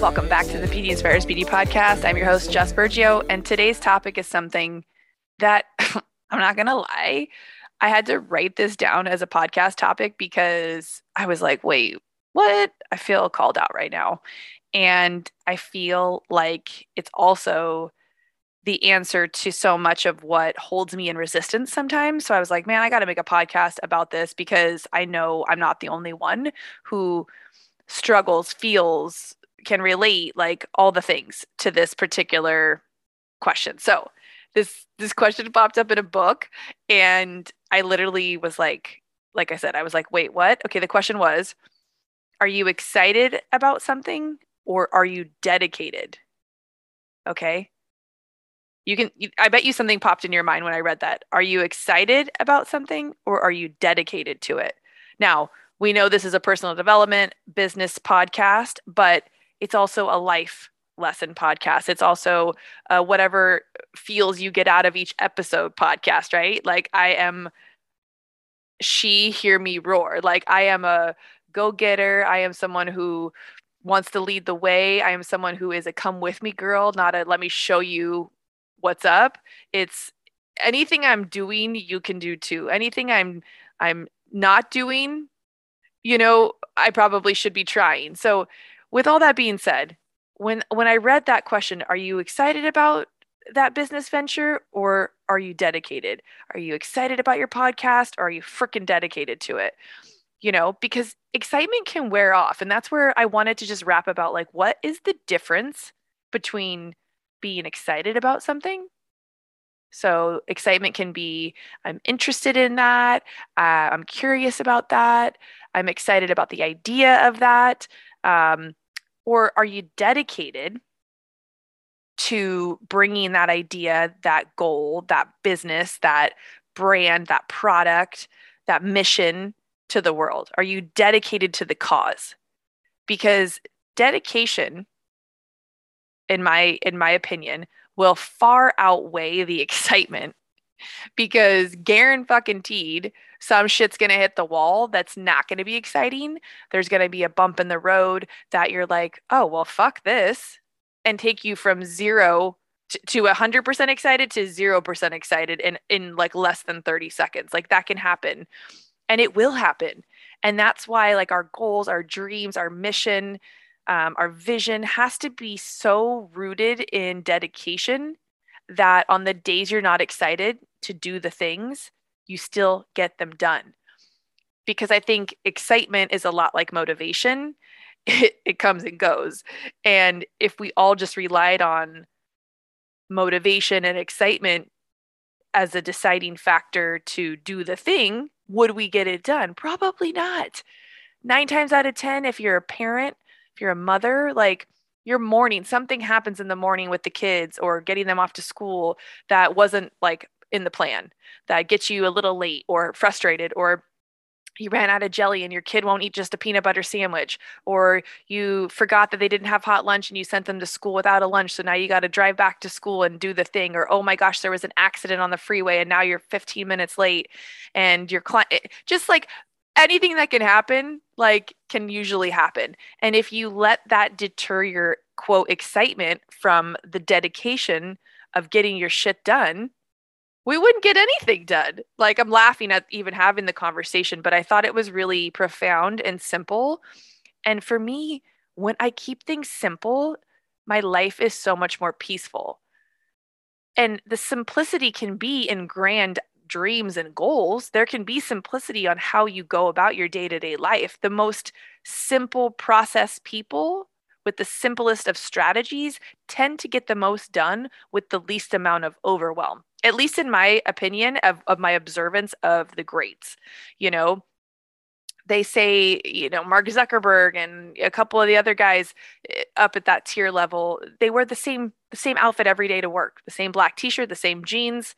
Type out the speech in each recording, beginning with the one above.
Welcome back to the Beauty Inspires Beauty podcast. I'm your host, Jess Bergio, and today's topic is something that I'm not going to lie. I had to write this down as a podcast topic because I was like, wait, what? I feel called out right now. And I feel like it's also the answer to so much of what holds me in resistance sometimes. So I was like, man, I got to make a podcast about this because I know I'm not the only one who struggles, feels, can relate, like all the things to this particular question. So this this question popped up in a book and I literally was like like I said, I was like, "Wait, what?" Okay, the question was, are you excited about something or are you dedicated? Okay? You can, I bet you something popped in your mind when I read that. Are you excited about something or are you dedicated to it? Now, we know this is a personal development business podcast, but it's also a life lesson podcast. It's also uh, whatever feels you get out of each episode podcast, right? Like I am she hear me roar. Like I am a go getter. I am someone who wants to lead the way. I am someone who is a come with me girl, not a let me show you what's up. It's anything I'm doing, you can do too. Anything I'm I'm not doing, you know, I probably should be trying. So with all that being said, when when I read that question, are you excited about that business venture or are you dedicated? Are you excited about your podcast or are you freaking dedicated to it? You know, because excitement can wear off. And that's where I wanted to just wrap about like, what is the difference between being excited about something. So, excitement can be I'm interested in that. Uh, I'm curious about that. I'm excited about the idea of that. Um, or are you dedicated to bringing that idea, that goal, that business, that brand, that product, that mission to the world? Are you dedicated to the cause? Because dedication in my in my opinion will far outweigh the excitement because Garen fucking teed some shit's gonna hit the wall that's not gonna be exciting. There's gonna be a bump in the road that you're like, oh well, fuck this, and take you from zero to a hundred percent excited to zero percent excited in in like less than 30 seconds. Like that can happen, and it will happen, and that's why like our goals, our dreams, our mission, um, our vision has to be so rooted in dedication that on the days you're not excited to do the things, you still get them done. Because I think excitement is a lot like motivation, it, it comes and goes. And if we all just relied on motivation and excitement as a deciding factor to do the thing, would we get it done? Probably not. Nine times out of 10, if you're a parent if you're a mother, like your morning, something happens in the morning with the kids or getting them off to school that wasn't like in the plan that gets you a little late or frustrated or you ran out of jelly and your kid won't eat just a peanut butter sandwich or you forgot that they didn't have hot lunch and you sent them to school without a lunch so now you got to drive back to school and do the thing or oh my gosh there was an accident on the freeway and now you're 15 minutes late and your client eh, just like anything that can happen like can usually happen. And if you let that deter your quote excitement from the dedication of getting your shit done we wouldn't get anything done. Like i'm laughing at even having the conversation but i thought it was really profound and simple. And for me when i keep things simple my life is so much more peaceful. And the simplicity can be in grand dreams and goals, there can be simplicity on how you go about your day to day life. The most simple process people with the simplest of strategies tend to get the most done with the least amount of overwhelm, at least in my opinion, of, of my observance of the greats. You know, they say, you know, Mark Zuckerberg and a couple of the other guys eh, up at that tier level, they wear the same the same outfit every day to work, the same black t-shirt, the same jeans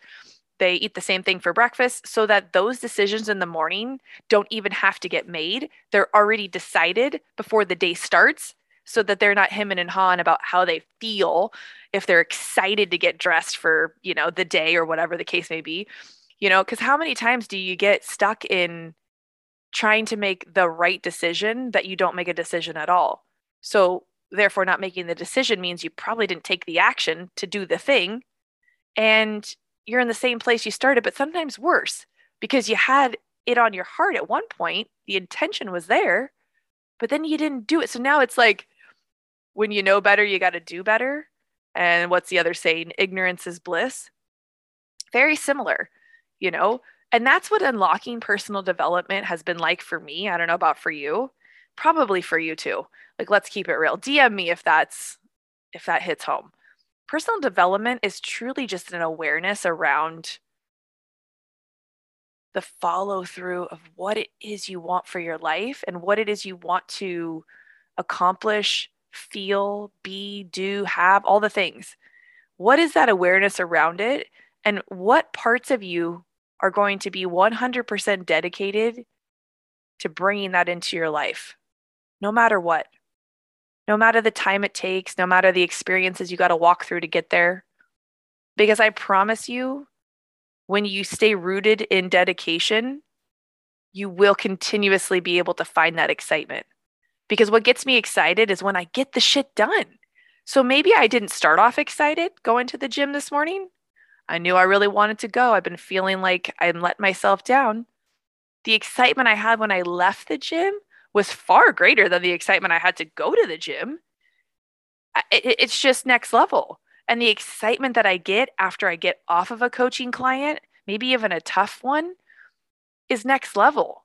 they eat the same thing for breakfast so that those decisions in the morning don't even have to get made. They're already decided before the day starts so that they're not hemming and hawing about how they feel if they're excited to get dressed for, you know, the day or whatever the case may be. You know, because how many times do you get stuck in trying to make the right decision that you don't make a decision at all. So, therefore, not making the decision means you probably didn't take the action to do the thing. And you're in the same place you started, but sometimes worse because you had it on your heart at one point, the intention was there, but then you didn't do it. So now it's like when you know better, you got to do better. And what's the other saying? Ignorance is bliss. Very similar, you know? And that's what unlocking personal development has been like for me. I don't know about for you. Probably for you too. Like let's keep it real. DM me if that's if that hits home. Personal development is truly just an awareness around the follow through of what it is you want for your life and what it is you want to accomplish, feel, be, do, have, all the things. What is that awareness around it? And what parts of you are going to be 100% dedicated to bringing that into your life, no matter what? No matter the time it takes, no matter the experiences you got to walk through to get there. Because I promise you, when you stay rooted in dedication, you will continuously be able to find that excitement. Because what gets me excited is when I get the shit done. So maybe I didn't start off excited going to the gym this morning. I knew I really wanted to go. I've been feeling like I let myself down. The excitement I had when I left the gym was far greater than the excitement I had to go to the gym. It's just next level and the excitement that I get after I get off of a coaching client, maybe even a tough one, is next level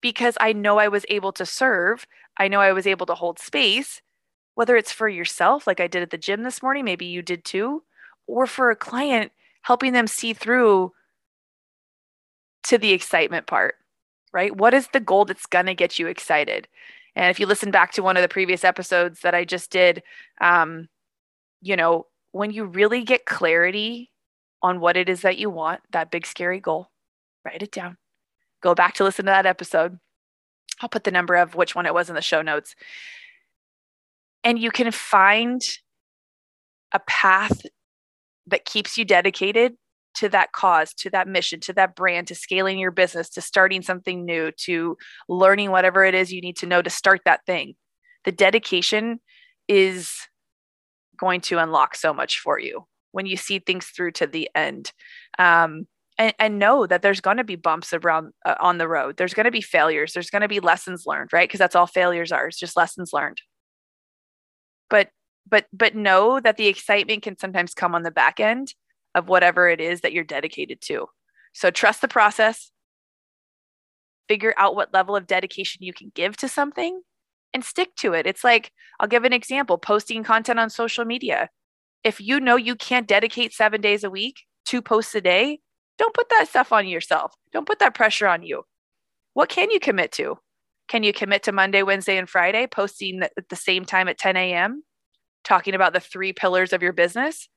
because I know I was able to serve. I know I was able to hold space, whether it's for yourself, like I did at the gym this morning, maybe you did too, or for a client, helping them see through to the excitement part, right? What is the goal that's going to get you excited? And if you listen back to one of the previous episodes that I just did, um, you know, when you really get clarity on what it is that you want, that big scary goal, write it down. Go back to listen to that episode. I'll put the number of which one it was in the show notes. And you can find a path that keeps you dedicated to that cause, to that mission, to that brand, to scaling your business, to starting something new, to learning whatever it is you need to know to start that thing. The dedication is going to unlock so much for you when you see things through to the end. Um, and, and, know that there's going to be bumps around uh, on the road. There's going to be failures. There's going to be lessons learned, right? Because that's all failures are. It's just lessons learned. But but but know that the excitement can sometimes come on the back end of whatever it is that you're dedicated to. So trust the process. Figure out what level of dedication you can give to something and stick to it. It's like, I'll give an example posting content on social media. If you know you can't dedicate seven days a week, two posts a day, don't put that stuff on yourself. Don't put that pressure on you. What can you commit to? Can you commit to Monday, Wednesday, and Friday, posting at the same time at 10 a.m., talking about the three pillars of your business?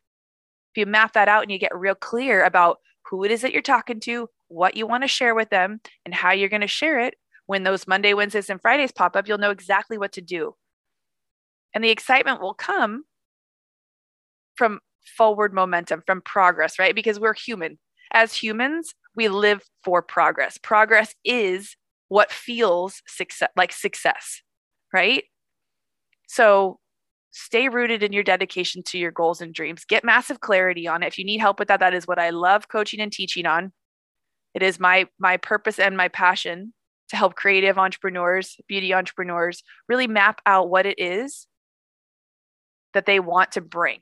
If you map that out and you get real clear about who it is that you're talking to, what you want to share with them, and how you're going to share it, when those Monday, Wednesdays, and Fridays pop up, you'll know exactly what to do. And the excitement will come from forward momentum, from progress, right? Because we're human. As humans, we live for progress. Progress is what feels success, like success, right? So stay rooted in your dedication to your goals and dreams. Get massive clarity on it. If you need help with that, that is what I love coaching and teaching on. It is my my purpose and my passion to help creative entrepreneurs, beauty entrepreneurs really map out what it is that they want to bring.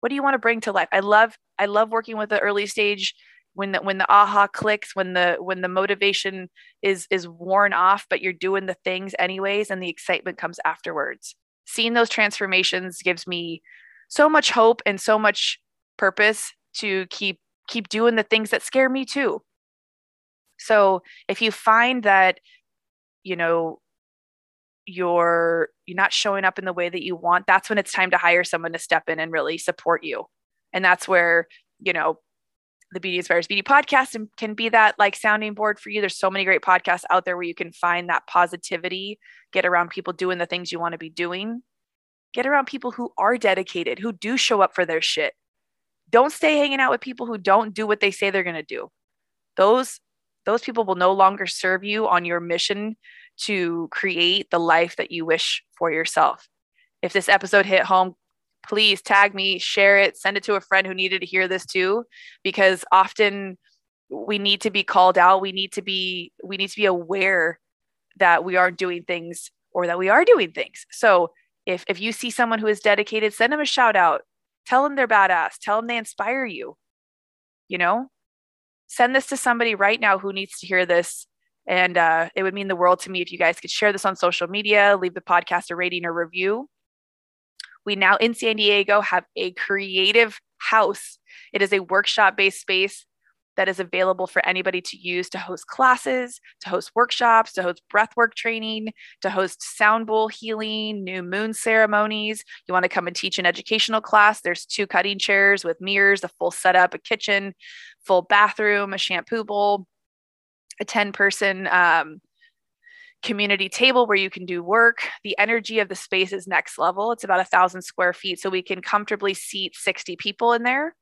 What do you want to bring to life? I love I love working with the early stage when the when the aha clicks, when the when the motivation is is worn off, but you're doing the things anyways and the excitement comes afterwards. Seeing those transformations gives me so much hope and so much purpose to keep keep doing the things that scare me too so if you find that, you know, you're you're not showing up in the way that you want, that's when it's time to hire someone to step in and really support you. And that's where, you know, the Beauty Inspires Beauty podcast and can be that like sounding board for you. There's so many great podcasts out there where you can find that positivity, get around people doing the things you want to be doing, get around people who are dedicated, who do show up for their shit. Don't stay hanging out with people who don't do what they say they're going to do. Those those people will no longer serve you on your mission to create the life that you wish for yourself. If this episode hit home, please tag me, share it, send it to a friend who needed to hear this too, because often we need to be called out. We need to be we need to be aware that we aren't doing things or that we are doing things. So if if you see someone who is dedicated, send them a shout out. Tell them they're badass. Tell them they inspire you. You know, send this to somebody right now who needs to hear this. And uh, it would mean the world to me if you guys could share this on social media, leave the podcast a rating or review. We now in San Diego have a creative house. It is a workshop based space that is available for anybody to use to host classes, to host workshops, to host breathwork training, to host sound bowl healing, new moon ceremonies. You want to come and teach an educational class? There's two cutting chairs with mirrors, a full setup, a kitchen, full bathroom, a shampoo bowl, a 10 person um, community table where you can do work. The energy of the space is next level. It's about a thousand square feet, so we can comfortably seat 60 people in there.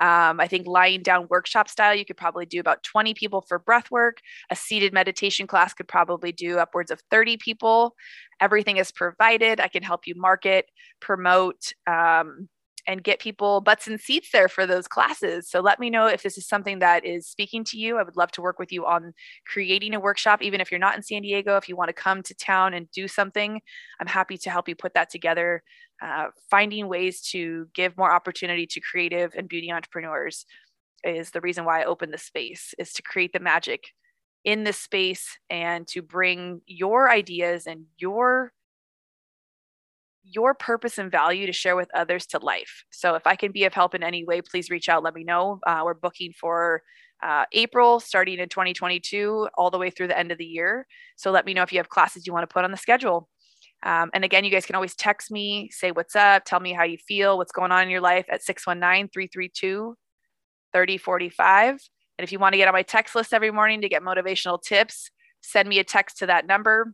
Um, I think lying down workshop style, you could probably do about 20 people for breath work. A seated meditation class could probably do upwards of 30 people. Everything is provided. I can help you market, promote, um, and get people butts and seats there for those classes. So let me know if this is something that is speaking to you. I would love to work with you on creating a workshop, even if you're not in San Diego. If you want to come to town and do something, I'm happy to help you put that together. Uh, finding ways to give more opportunity to creative and beauty entrepreneurs is the reason why I opened the space is to create the magic in this space and to bring your ideas and your your purpose and value to share with others to life. So if I can be of help in any way, please reach out. Let me know. Uh, we're booking for uh, April, starting in 2022, all the way through the end of the year. So let me know if you have classes you want to put on the schedule. Um, and again, you guys can always text me, say what's up, tell me how you feel, what's going on in your life at 619 332 3045. And if you want to get on my text list every morning to get motivational tips, send me a text to that number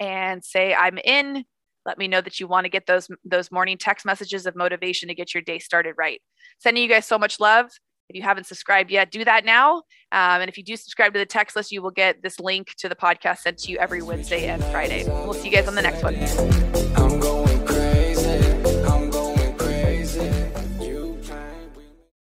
and say, I'm in let me know that you want to get those those morning text messages of motivation to get your day started right. Sending you guys so much love. If you haven't subscribed yet do that now. Um, and if you do subscribe to the text list you will get this link to the podcast sent to you every wednesday and friday. We'll see you guys on the next one